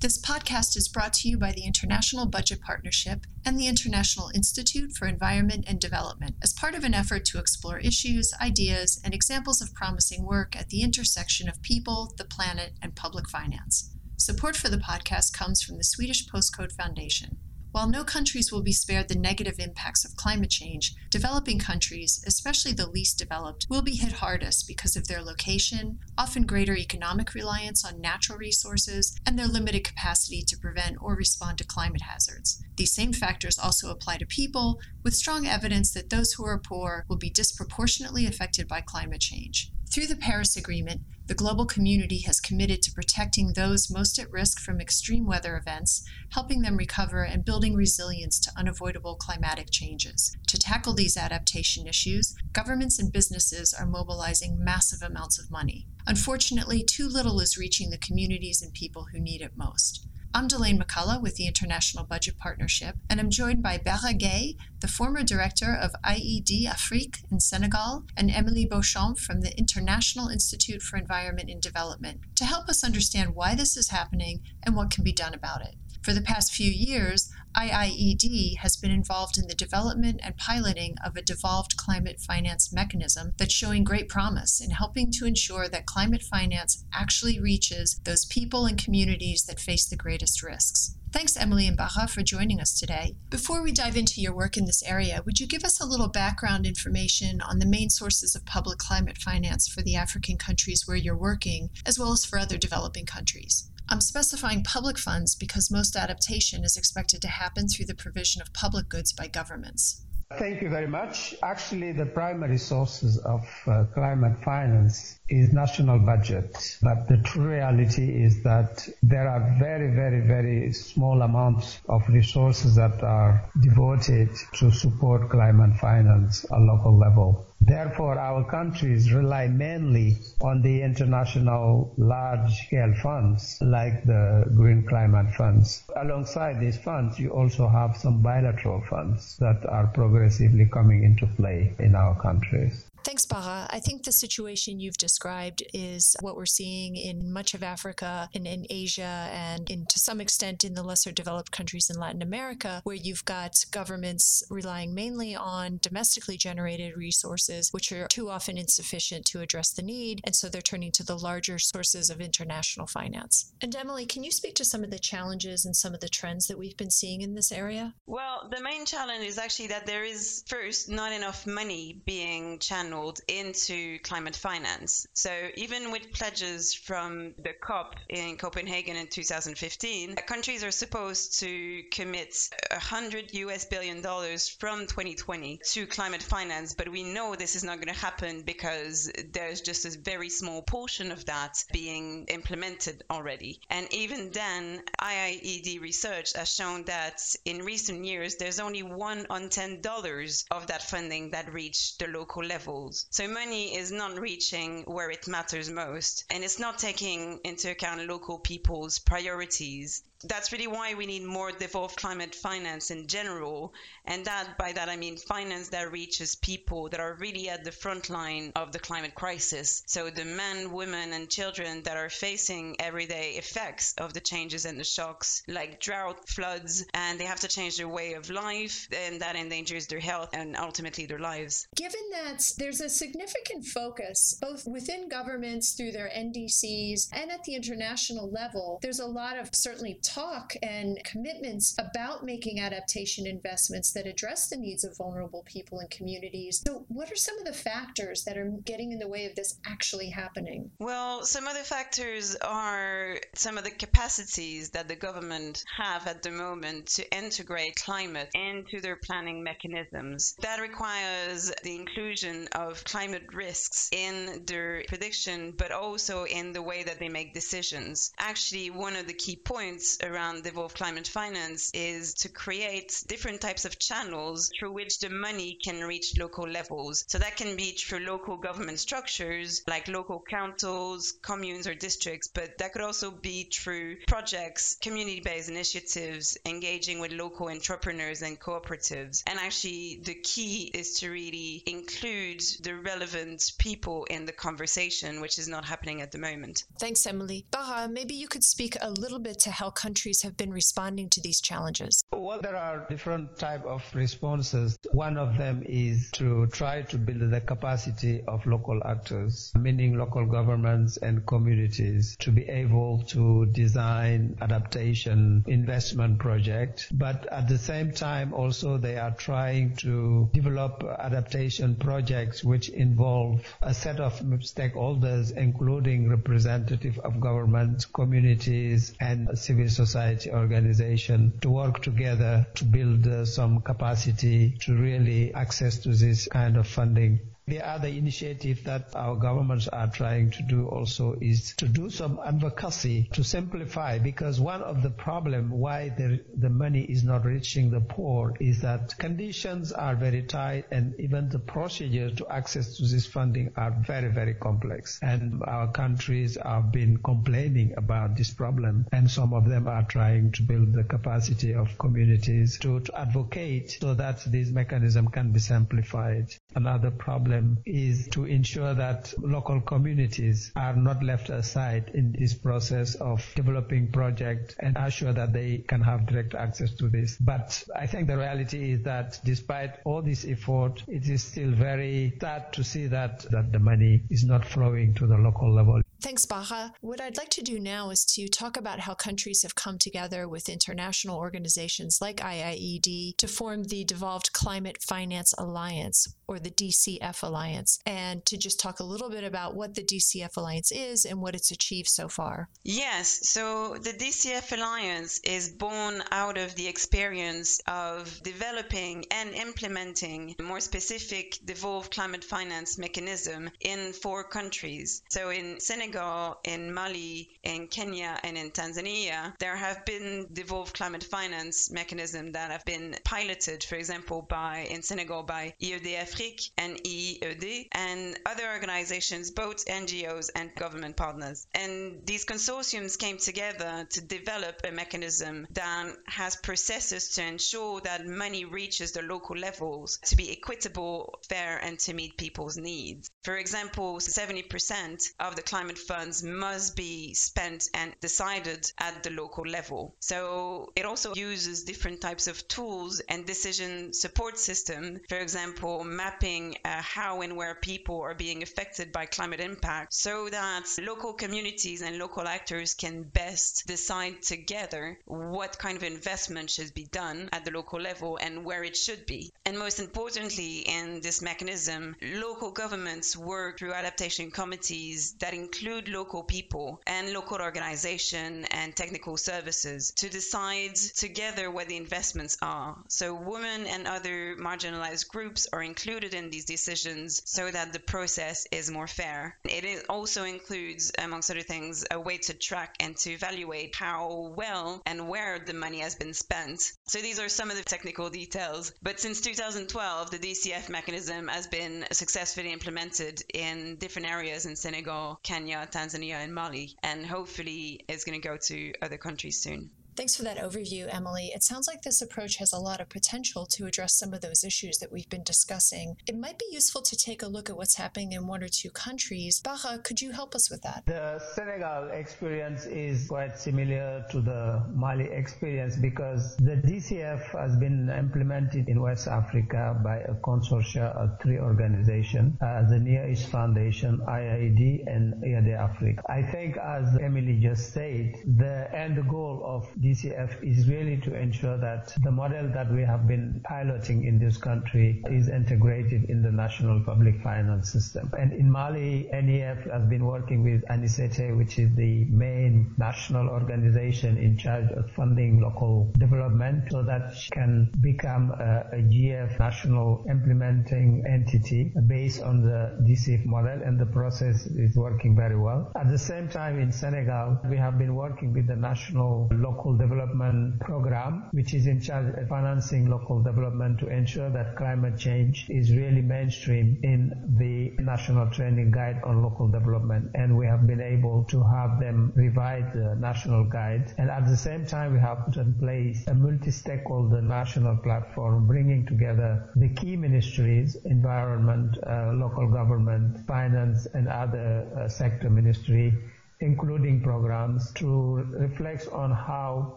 This podcast is brought to you by the International Budget Partnership and the International Institute for Environment and Development as part of an effort to explore issues, ideas, and examples of promising work at the intersection of people, the planet, and public finance. Support for the podcast comes from the Swedish Postcode Foundation. While no countries will be spared the negative impacts of climate change, developing countries, especially the least developed, will be hit hardest because of their location, often greater economic reliance on natural resources, and their limited capacity to prevent or respond to climate hazards. These same factors also apply to people, with strong evidence that those who are poor will be disproportionately affected by climate change. Through the Paris Agreement, the global community has committed to protecting those most at risk from extreme weather events, helping them recover, and building resilience to unavoidable climatic changes. To tackle these adaptation issues, governments and businesses are mobilizing massive amounts of money. Unfortunately, too little is reaching the communities and people who need it most. I'm Delaine McCullough with the International Budget Partnership, and I'm joined by Bara Gueye, the former director of IED Afrique in Senegal, and Emilie Beauchamp from the International Institute for Environment and Development to help us understand why this is happening and what can be done about it. For the past few years, IIED has been involved in the development and piloting of a devolved climate finance mechanism that's showing great promise in helping to ensure that climate finance actually reaches those people and communities that face the greatest risks. Thanks, Emilie and Bara, for joining us today. Before we dive into your work in this area, would you give us a little background information on the main sources of public climate finance for the African countries where you're working, as well as for other developing countries? I'm specifying public funds because most adaptation is expected to happen through the provision of public goods by governments. Thank you very much. Actually, the primary sources of uh, climate finance is national budget. But the true reality is that there are very, very, very small amounts of resources that are devoted to support climate finance at local level. Therefore, our countries rely mainly on the international large-scale funds like the Green Climate Funds. Alongside these funds, you also have some bilateral funds that are progressively coming into play in our countries. Thanks, Bara. I think the situation you've described is what we're seeing in much of Africa and in Asia and in, to some extent in the lesser developed countries in Latin America, where you've got governments relying mainly on domestically generated resources, which are too often insufficient to address the need. And so they're turning to the larger sources of international finance. And Emilie, can you speak to some of the challenges and some of the trends that we've been seeing in this area? Well, the main challenge is actually that there is, first, not enough money being channeled channeled into climate finance. So even with pledges from the COP in Copenhagen in 2015, countries are supposed to commit 100 US billion dollars from 2020 to climate finance, but we know this is not going to happen because there's just a very small portion of that being implemented already. And even then, IIED research has shown that in recent years, there's only one on ten dollars of that funding that reach the local level goals. So money is not reaching where it matters most, and it's not taking into account local people's priorities that's really why we need more devolved climate finance in general. And that by that I mean finance that reaches people that are really at the front line of the climate crisis. So the men, women, and children that are facing everyday effects of the changes and the shocks, like drought, floods, and they have to change their way of life, and that endangers their health and ultimately their lives. Given that there's a significant focus both within governments through their NDCs and at the international level, there's a lot of certainly talk and commitments about making adaptation investments that address the needs of vulnerable people and communities. So, what are some of the factors that are getting in the way of this actually happening? Well, some of the factors are some of the capacities that the government have at the moment to integrate climate into their planning mechanisms. That requires the inclusion of climate risks in their prediction, but also in the way that they make decisions. Actually, one of the key points around devolved climate finance is to create different types of channels through which the money can reach local levels. So that can be through local government structures like local councils, communes, or districts, but that could also be through projects, community based initiatives, engaging with local entrepreneurs and cooperatives. And actually, the key is to really include the relevant people in the conversation, which is not happening at the moment. Thanks, Emilie. Bara, maybe you could speak a little bit to how countries have been responding to these challenges. Well, there are different type of responses. One of them is to try to build the capacity of local actors, meaning local governments and communities, to be able to design adaptation investment project. But at the same time, also they are trying to develop adaptation projects which involve a set of stakeholders, including representative of government, communities, and civil society organization to work together to build uh, some capacity to really access to this kind of funding. The other initiative that our governments are trying to do also is to do some advocacy to simplify because one of the problem why the, the money is not reaching the poor is that conditions are very tight and even the procedures to access to this funding are very, very complex. And our countries have been complaining about this problem and some of them are trying to build the capacity of communities to, to advocate so that this mechanism can be simplified. Another problem problem is to ensure that local communities are not left aside in this process of developing projects and assure that they can have direct access to this. But I think the reality is that despite all this effort, it is still very sad to see that, that the money is not flowing to the local level. Thanks, Bara. What I'd like to do now is to talk about how countries have come together with international organizations like IIED to form the Devolved Climate Finance Alliance, or the DCF Alliance, and to just talk a little bit about what the DCF Alliance is and what it's achieved so far. Yes, so the DCF Alliance is born out of the experience of developing and implementing a more specific devolved climate finance mechanism in four countries. So in Senegal, Senegal, in Mali, in Kenya, and in Tanzania, there have been devolved climate finance mechanisms that have been piloted, for example, by in Senegal by IED Afrique and IIED and other organizations, both NGOs and government partners. And these consortiums came together to develop a mechanism that has processes to ensure that money reaches the local levels to be equitable, fair, and to meet people's needs. For example, 70% of the climate funds must be spent and decided at the local level. So it also uses different types of tools and decision support system. For example, mapping uh, how and where people are being affected by climate impact so that local communities and local actors can best decide together what kind of investment should be done at the local level and where it should be. And most importantly, in this mechanism, local governments work through adaptation committees that include include local people and local organization and technical services to decide together what the investments are. So women and other marginalized groups are included in these decisions so that the process is more fair. It also includes, amongst other things, a way to track and to evaluate how well and where the money has been spent. So these are some of the technical details. But since 2012, the DCF mechanism has been successfully implemented in different areas in Senegal, Kenya, Tanzania, and Mali, and hopefully it's going to go to other countries soon. Thanks for that overview, Emilie. It sounds like this approach has a lot of potential to address some of those issues that we've been discussing. It might be useful to take a look at what's happening in one or two countries. Bara, could you help us with that? The Senegal experience is quite similar to the Mali experience because the DCF has been implemented in West Africa by a consortia of three organizations, uh, the Near East Foundation, IIED, and IED Afrique. I think, as Emilie just said, the end goal of is really to ensure that the model that we have been piloting in this country is integrated in the national public finance system. And in Mali, NEF has been working with ANICT, which is the main national organization in charge of funding local development so that she can become a, a GF national implementing entity based on the DCF model and the process is working very well. At the same time in Senegal, we have been working with the national local Development Program, which is in charge of financing local development to ensure that climate change is really mainstream in the National Training Guide on Local Development. And we have been able to have them revise the national guide. And at the same time, we have put in place a multi-stakeholder national platform bringing together the key ministries, environment, uh, local government, finance, and other uh, sector ministry including programs to reflect on how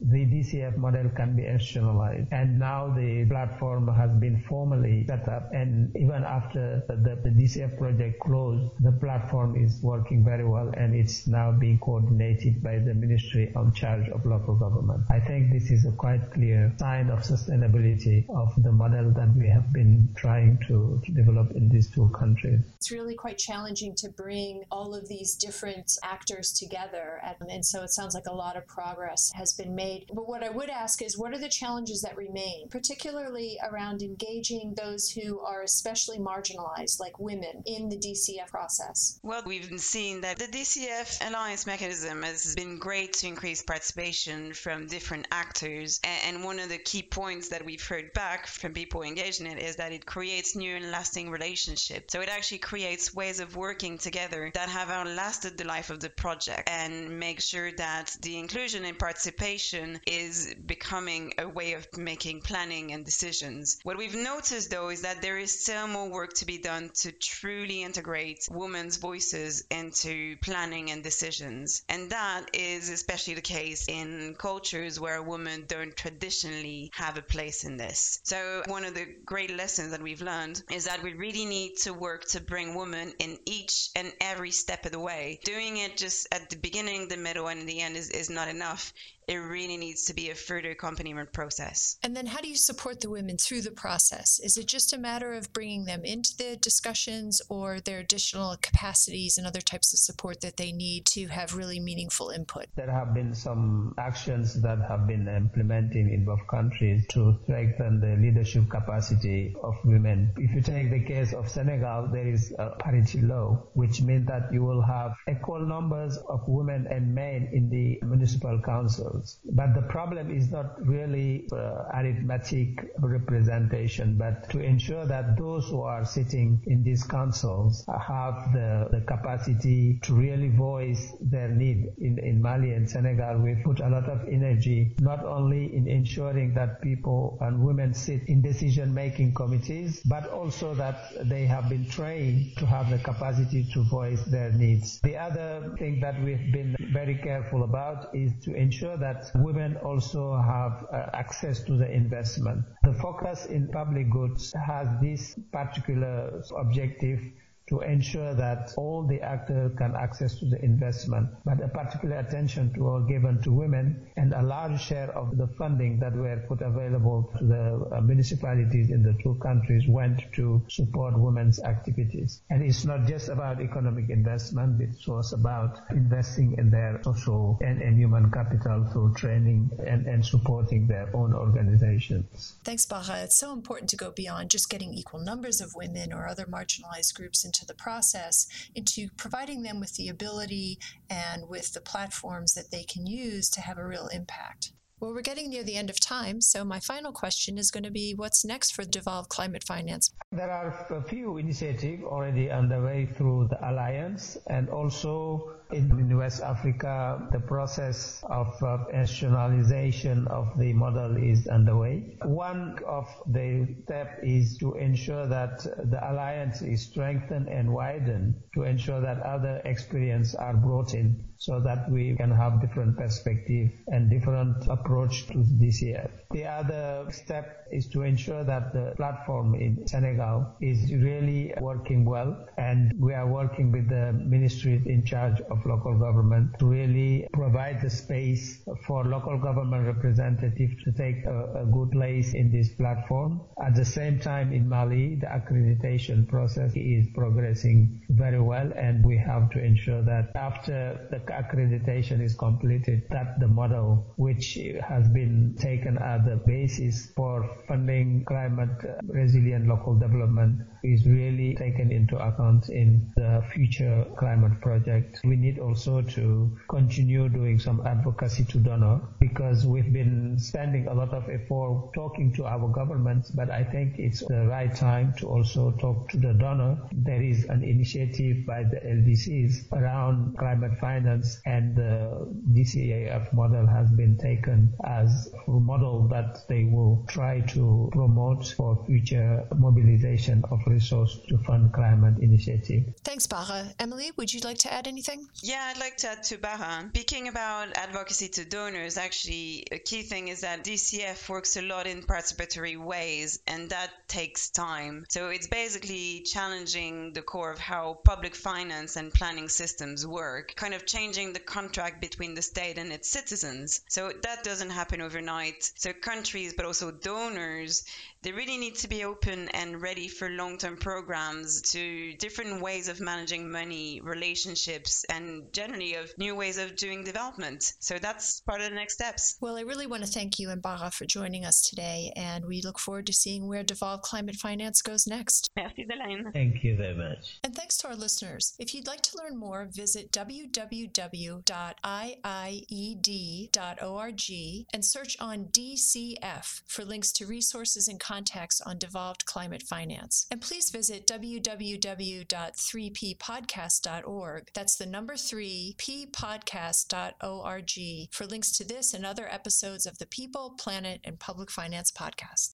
the DCF model can be institutionalized. And now the platform has been formally set up and even after the, the DCF project closed, the platform is working very well and it's now being coordinated by the ministry on charge of local government. I think this is a quite clear sign of sustainability of the model that we have been trying to, to develop in these two countries. It's really quite challenging to bring all of these different actors together. And so it sounds like a lot of progress has been made. But what I would ask is what are the challenges that remain, particularly around engaging those who are especially marginalized, like women, in the DCF process? Well, we've seen that the DCF alliance mechanism has been great to increase participation from different actors. And one of the key points that we've heard back from people engaged in it is that it creates new and lasting relationships. So it actually creates ways of working together that have outlasted the life of the project project and make sure that the inclusion and participation is becoming a way of making planning and decisions. What we've noticed though is that there is still more work to be done to truly integrate women's voices into planning and decisions. And that is especially the case in cultures where women don't traditionally have a place in this. So one of the great lessons that we've learned is that we really need to work to bring women in each and every step of the way. Doing it just at the beginning, the middle, and the end is, is not enough it really needs to be a further accompaniment process. And then how do you support the women through the process? Is it just a matter of bringing them into the discussions or their additional capacities and other types of support that they need to have really meaningful input? There have been some actions that have been implemented in both countries to strengthen the leadership capacity of women. If you take the case of Senegal, there is a parity law, which means that you will have equal numbers of women and men in the municipal But the problem is not really uh, arithmetic representation, but to ensure that those who are sitting in these councils have the, the capacity to really voice their need. In, in Mali and Senegal, we put a lot of energy not only in ensuring that people and women sit in decision-making committees, but also that they have been trained to have the capacity to voice their needs. The other thing that we've been very careful about is to ensure that women also have uh, access to the investment. The focus in public goods has this particular objective to ensure that all the actors can access to the investment, but a particular attention to all given to women and a large share of the funding that were put available to the uh, municipalities in the two countries went to support women's activities. And it's not just about economic investment, it was about investing in their social and, and human capital through training and, and supporting their own organizations. Thanks, Bara. It's so important to go beyond just getting equal numbers of women or other marginalized groups into into the process into providing them with the ability and with the platforms that they can use to have a real impact. Well, we're getting near the end of time, so my final question is going to be what's next for Devolved Climate Finance? There are a few initiatives already underway through the Alliance, and also in West Africa, the process of uh, institutionalization of the model is underway. One of the steps is to ensure that the alliance is strengthened and widened to ensure that other experiences are brought in so that we can have different perspective and different approach to DCF. The other step is to ensure that the platform in Senegal is really working well and we are working with the ministries in charge of local government to really provide the space for local government representatives to take a, a good place in this platform. At the same time in Mali, the accreditation process is progressing very well and we have to ensure that after the accreditation is completed, that the model which has been taken as the basis for funding climate resilient local development is really taken into account in the future climate project. We need also to continue doing some advocacy to donor because we've been spending a lot of effort talking to our governments, but I think it's the right time to also talk to the donor. There is an initiative by the LDCs around climate finance and the DCAF model has been taken as a model that they will try to promote for future mobilization of resources to fund climate initiative. Thanks, Bara. Emilie, would you like to add anything? Yeah, I'd like to add to Bara. Speaking about advocacy to donors, actually, a key thing is that DCF works a lot in participatory ways, and that takes time. So it's basically challenging the core of how public finance and planning systems work, kind of changing the contract between the state and its citizens. So that doesn't happen overnight. So countries, but also donors, they really need to be open and ready for long term programs to different ways of managing money, relationships, and generally of new ways of doing development. So that's part of the next steps. Well, I really want to thank you and Bara for joining us today, and we look forward to seeing where Devolve Climate Finance goes next. Merci, Delaine. Thank you very much. And thanks to our listeners. If you'd like to learn more, visit www.iied.org and search on DCF for links to resources and contacts on devolved climate finance. And please visit www.3ppodcast.org. That's the number 3 ppodcast.org for links to this and other episodes of the People, Planet, and Public Finance podcast.